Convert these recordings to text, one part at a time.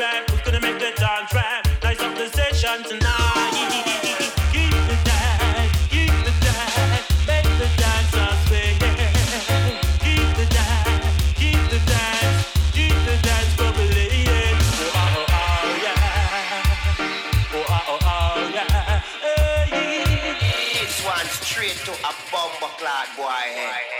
the dance? Who's gonna make the dance right? Nice up the session tonight. survive. Oh, ah, oh, oh, yeah. Give the dad, give the dance, give the dance bubble, yeah. Uh oh, ah, oh, oh, yeah. Hey. This one's straight to a boy.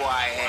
why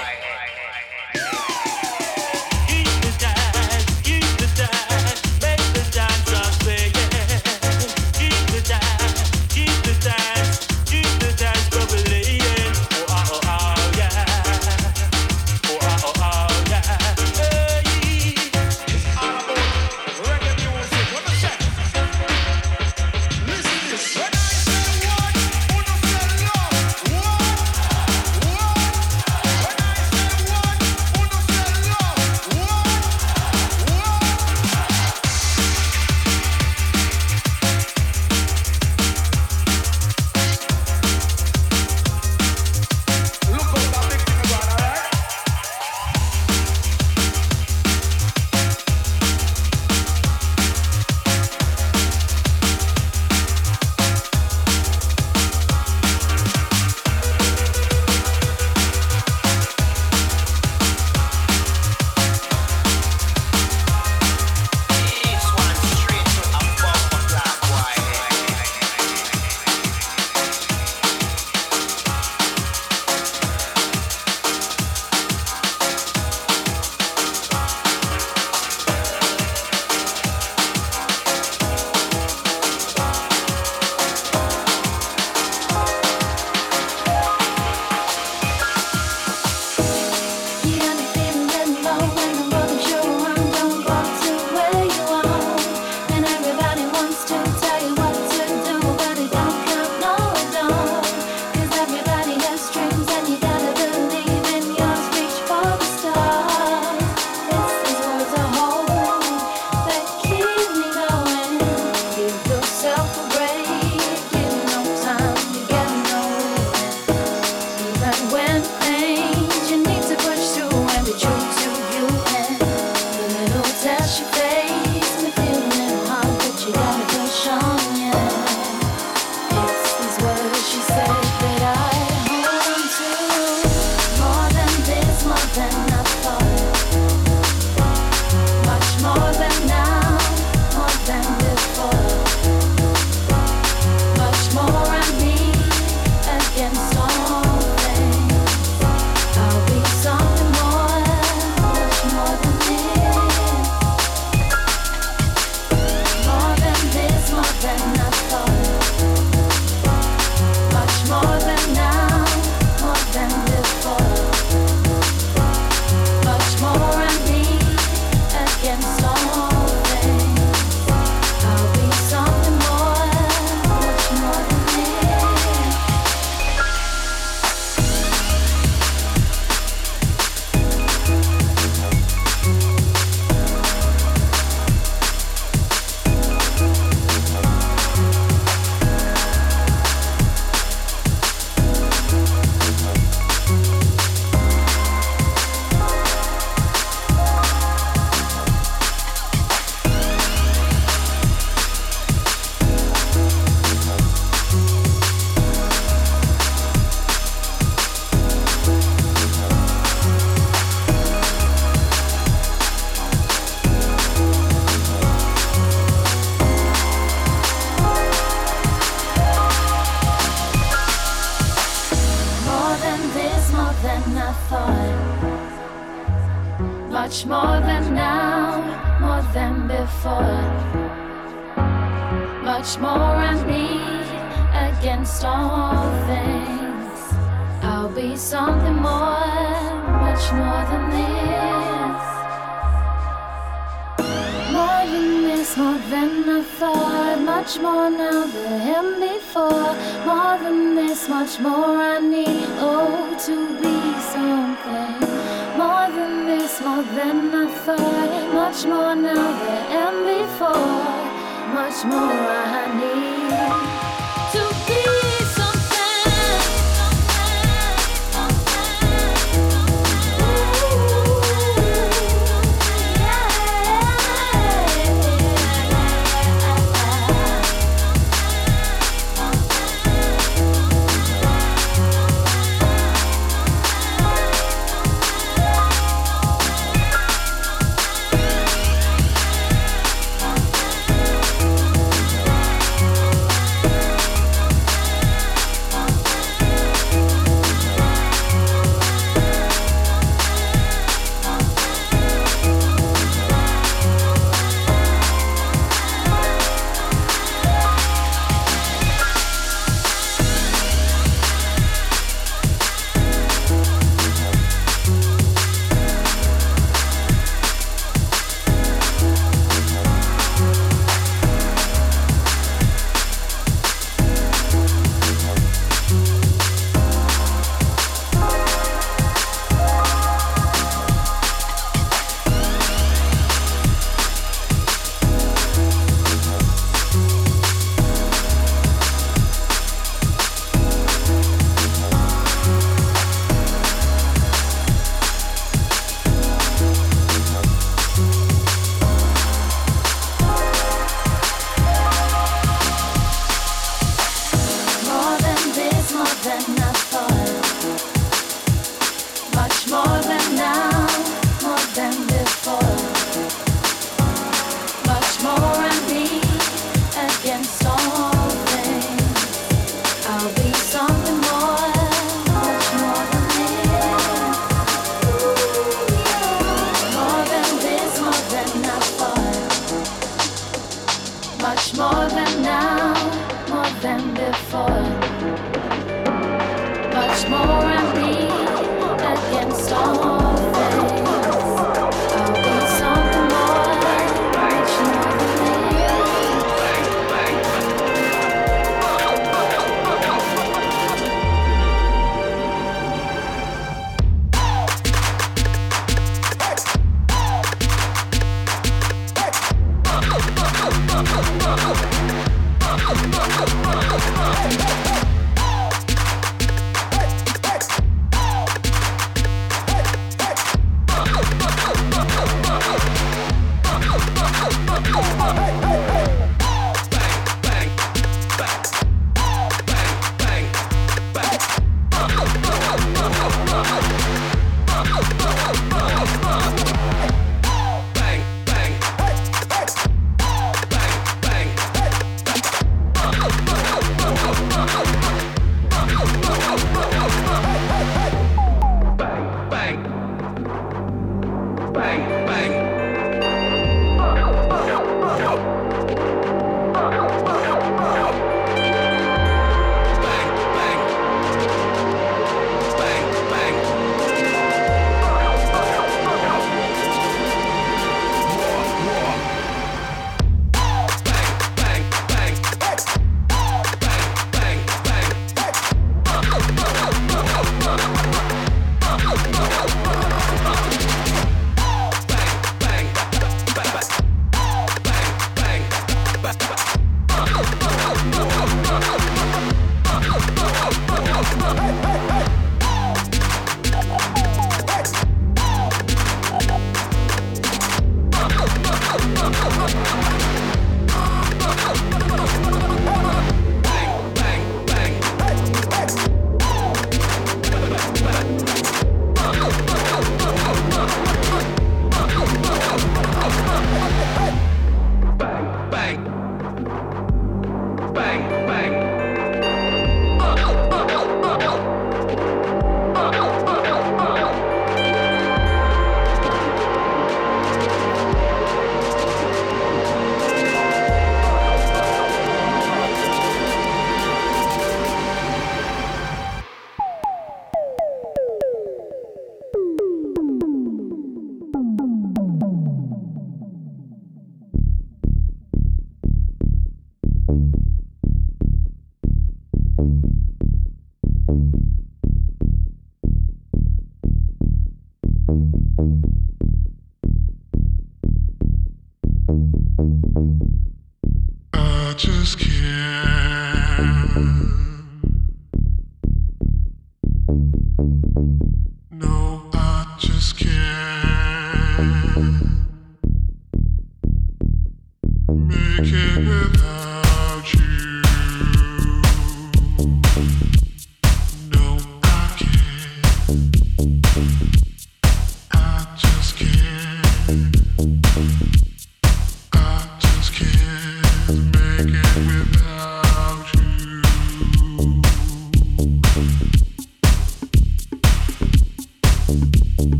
something more, much more than this. More than this, more than I thought. Much more now than before. More than this, much more I need. Oh, to be something. More than this, more than I thought. Much more now than before. Much more I need.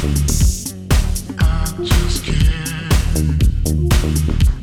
I just can't.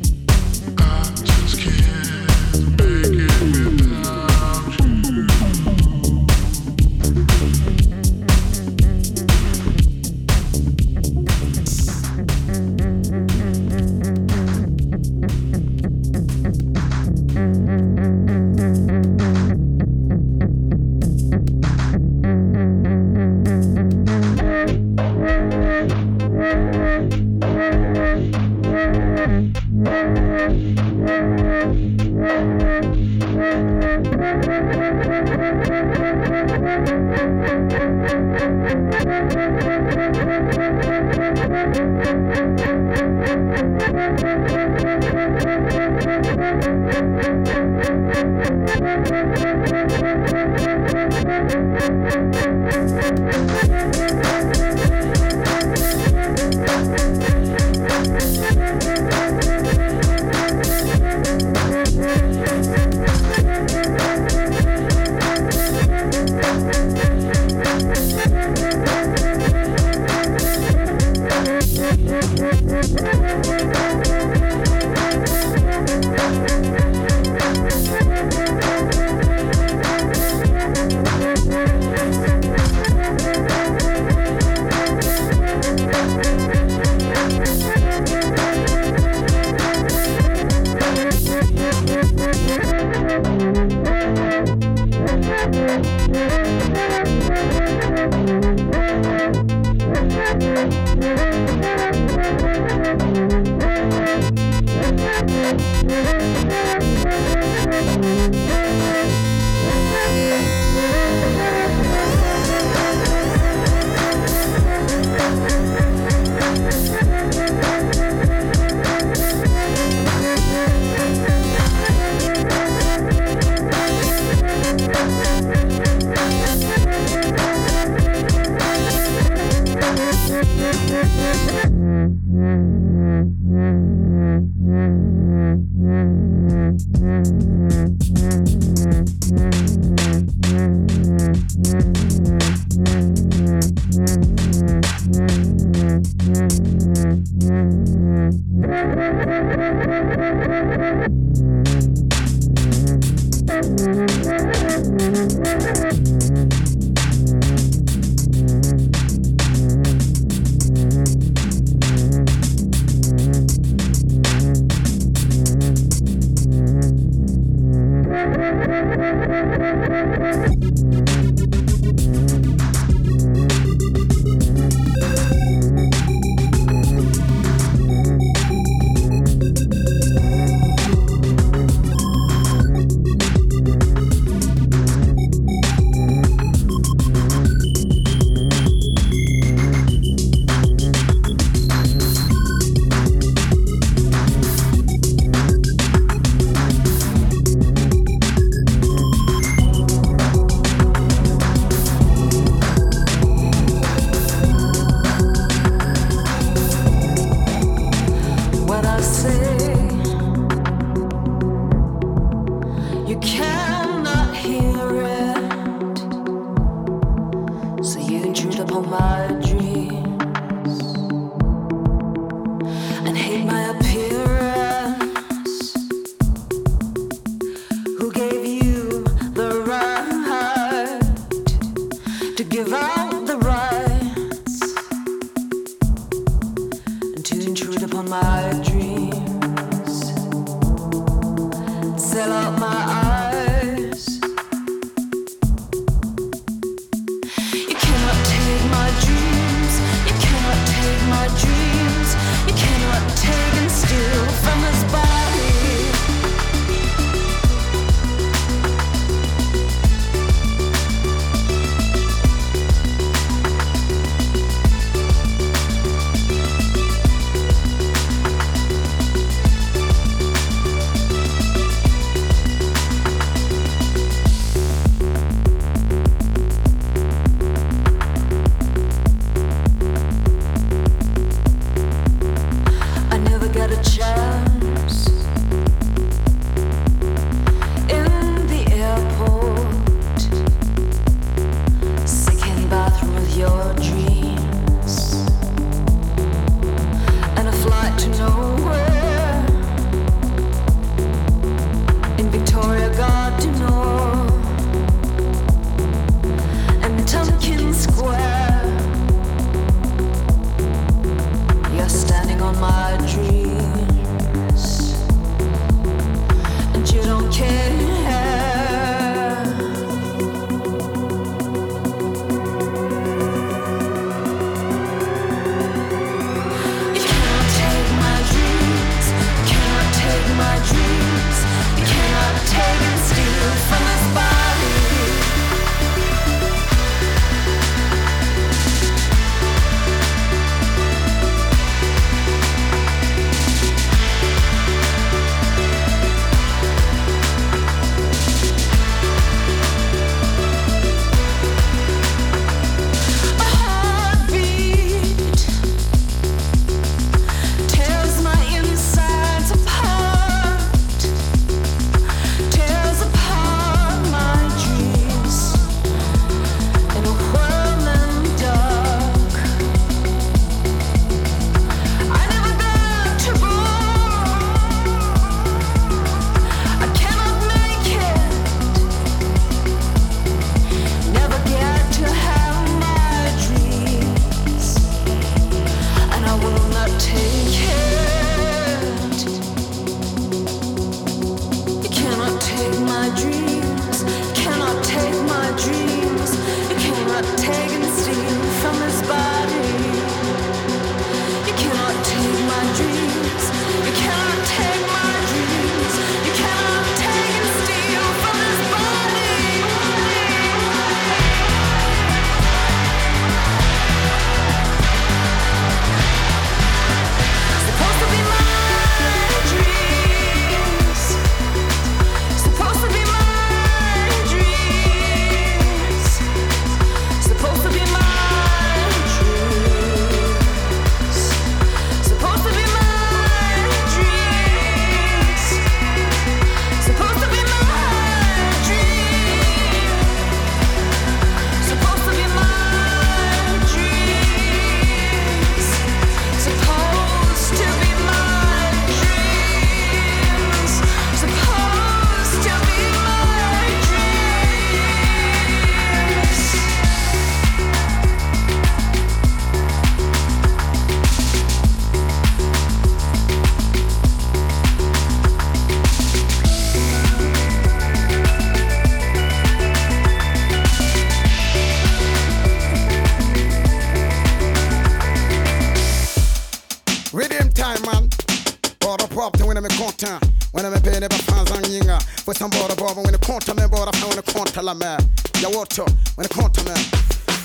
Content la med jag water when content men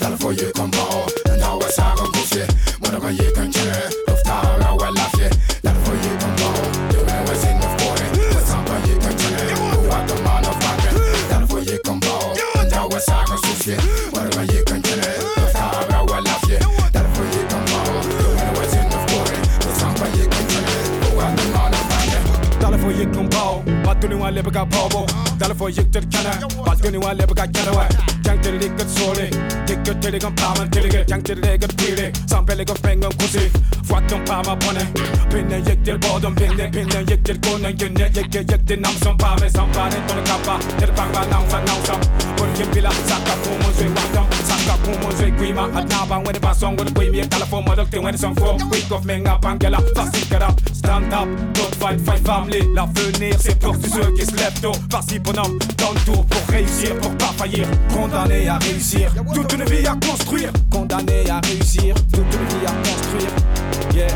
Därför gick hon bra, en dag var sagan kusi Mwana man gick en känne, lufta öra well lafje Därför gick hon bra, du är was in the forty För sampa gick en känne, och vad de man av backen Därför gick hon bra, en dag var sagan kusi Mwana Dönüyorlar lepe got popo Dollar for yük tır kana Bak one lepe got kere var 양떼를 이끝 quick pangela get up. Stand up. Fight fight family. L'avenir c'est pour tous ceux qui se lèvent tôt. Vas-y bonhomme. Dans le pour réussir pour pas faillir Condamné à réussir, toute une vie à construire. Condamné à réussir, toute une vie à construire. Yeah.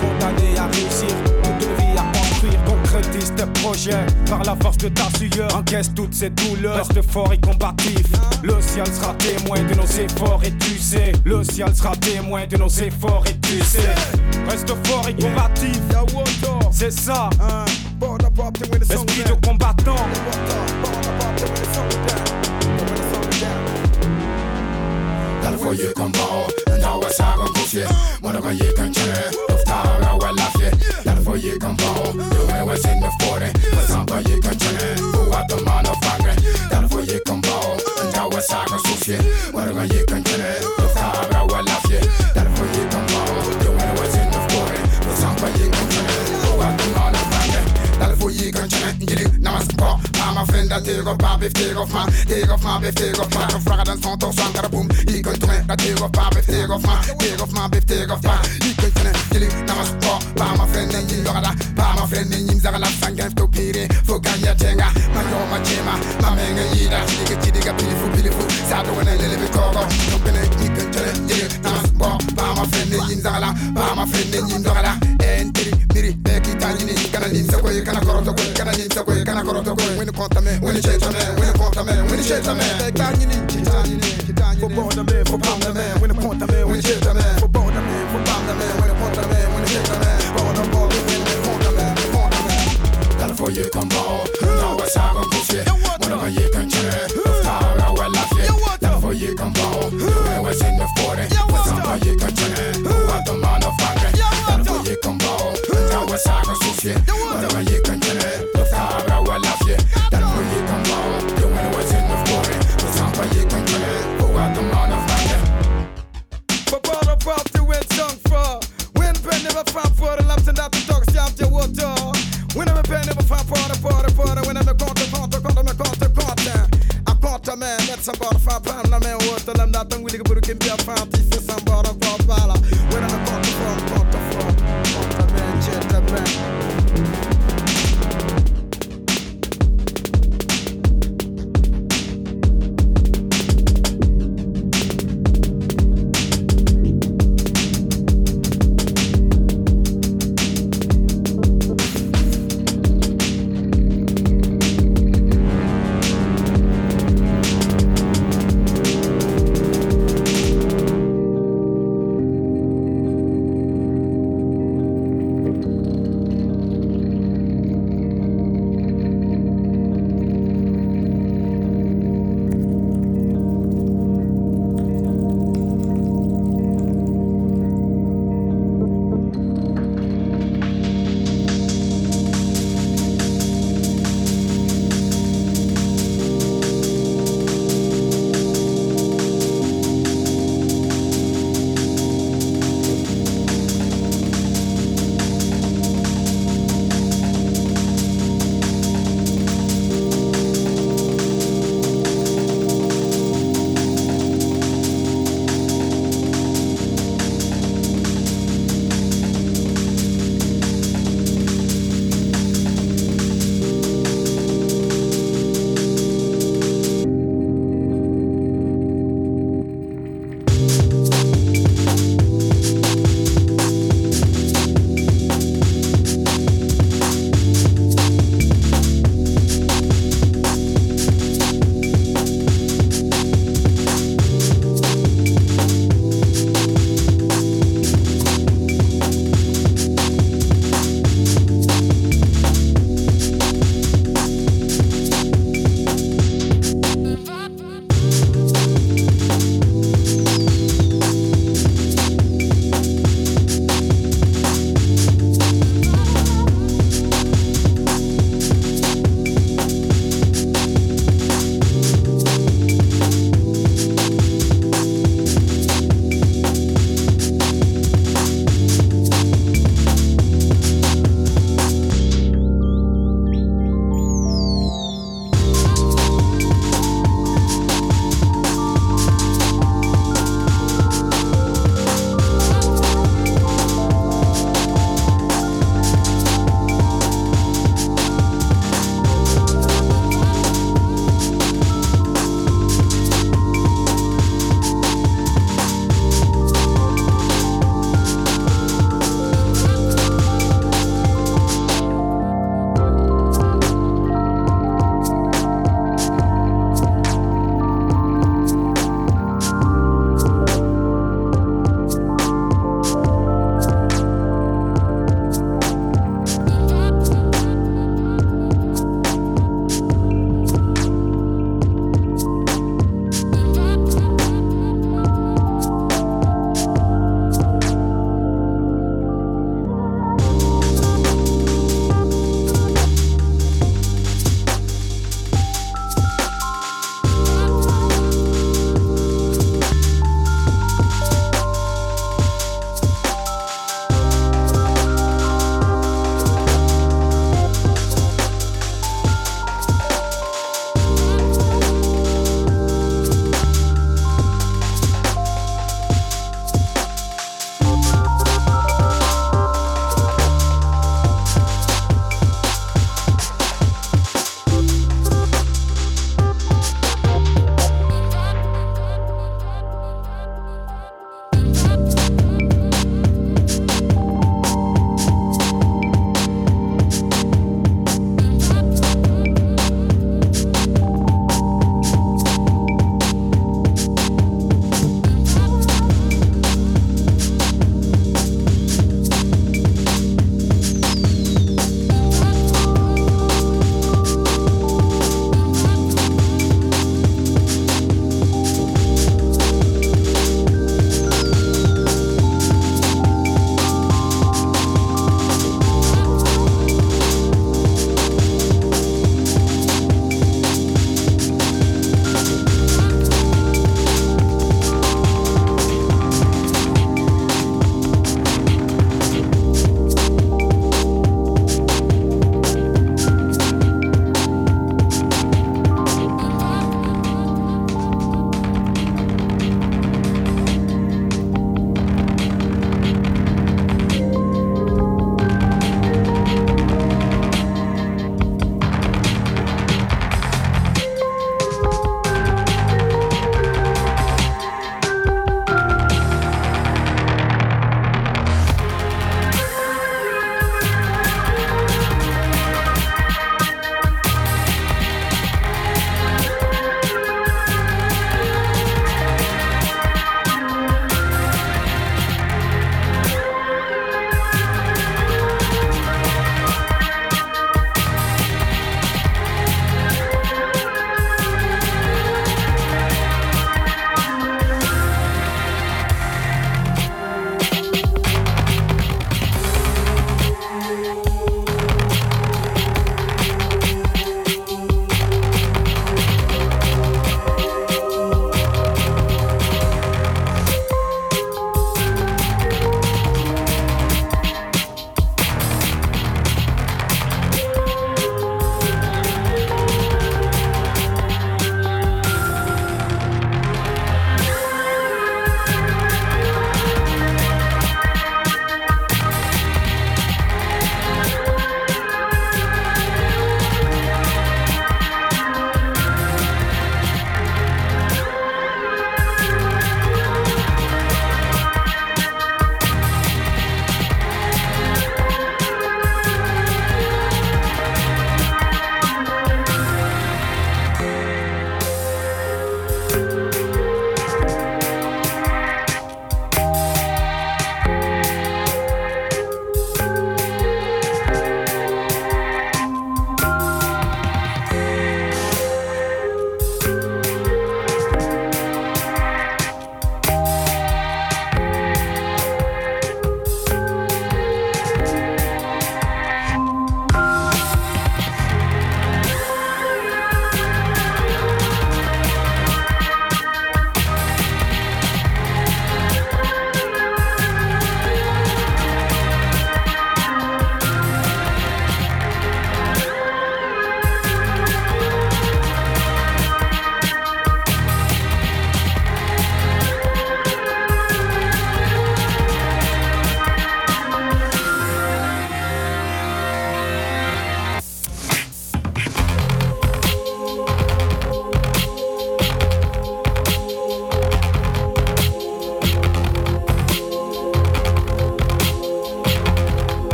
Condamné à réussir, toute une vie à construire. Concrétise tes projets par la force de ta sueur. Encaisse toutes ces douleurs, reste fort et combatif. Le ciel sera témoin de nos efforts et tu sais. Le ciel sera témoin de nos efforts et tu sais. Reste fort et combatif. C'est ça, song esprit de combattant Därför gick hon bra, en dag var sagan kusi Mwana man gick en känne, lufta öra well lafje Därför gick hon bra, du är was in the forty För sampa gick en känne, och vad de man av backen Därför gick hon bra, en dag var sagan kusi Mwana man gick en känne, lufta öra well lafje Därför gick hon bra, du är was in the forty För sampa gick en känne, och vad de man av backen Därför gick han känna gilli när man spar Mamma flinda teg och babbiff teg och fan Teg och fan biff teg och fan Och fråga den som tar svankar boom Inte med teg och babbiff teg och fan Teg och fan biff teg och fan Gick inte känna gilli när man spar Mamma flinda jim dogada Mamma flinda jim zagala sangen sto piri Fukan ya tenga Man yo ma chema Ma menga yida Liga tidiga pilifu pilifu Sado wana lele bi kogo Numpene gick inte känna gilli när man spar Mamma flinda jim zagala Mamma flinda jim dogada En tiri miri Beki tanyini Kana nin sa koy kana koroto koy kana nin sa koy kana koroto koy When konta me when cheta me when konta me when cheta me Beki tanyini A conta man that's some bara fan pan na me water Lam that tongue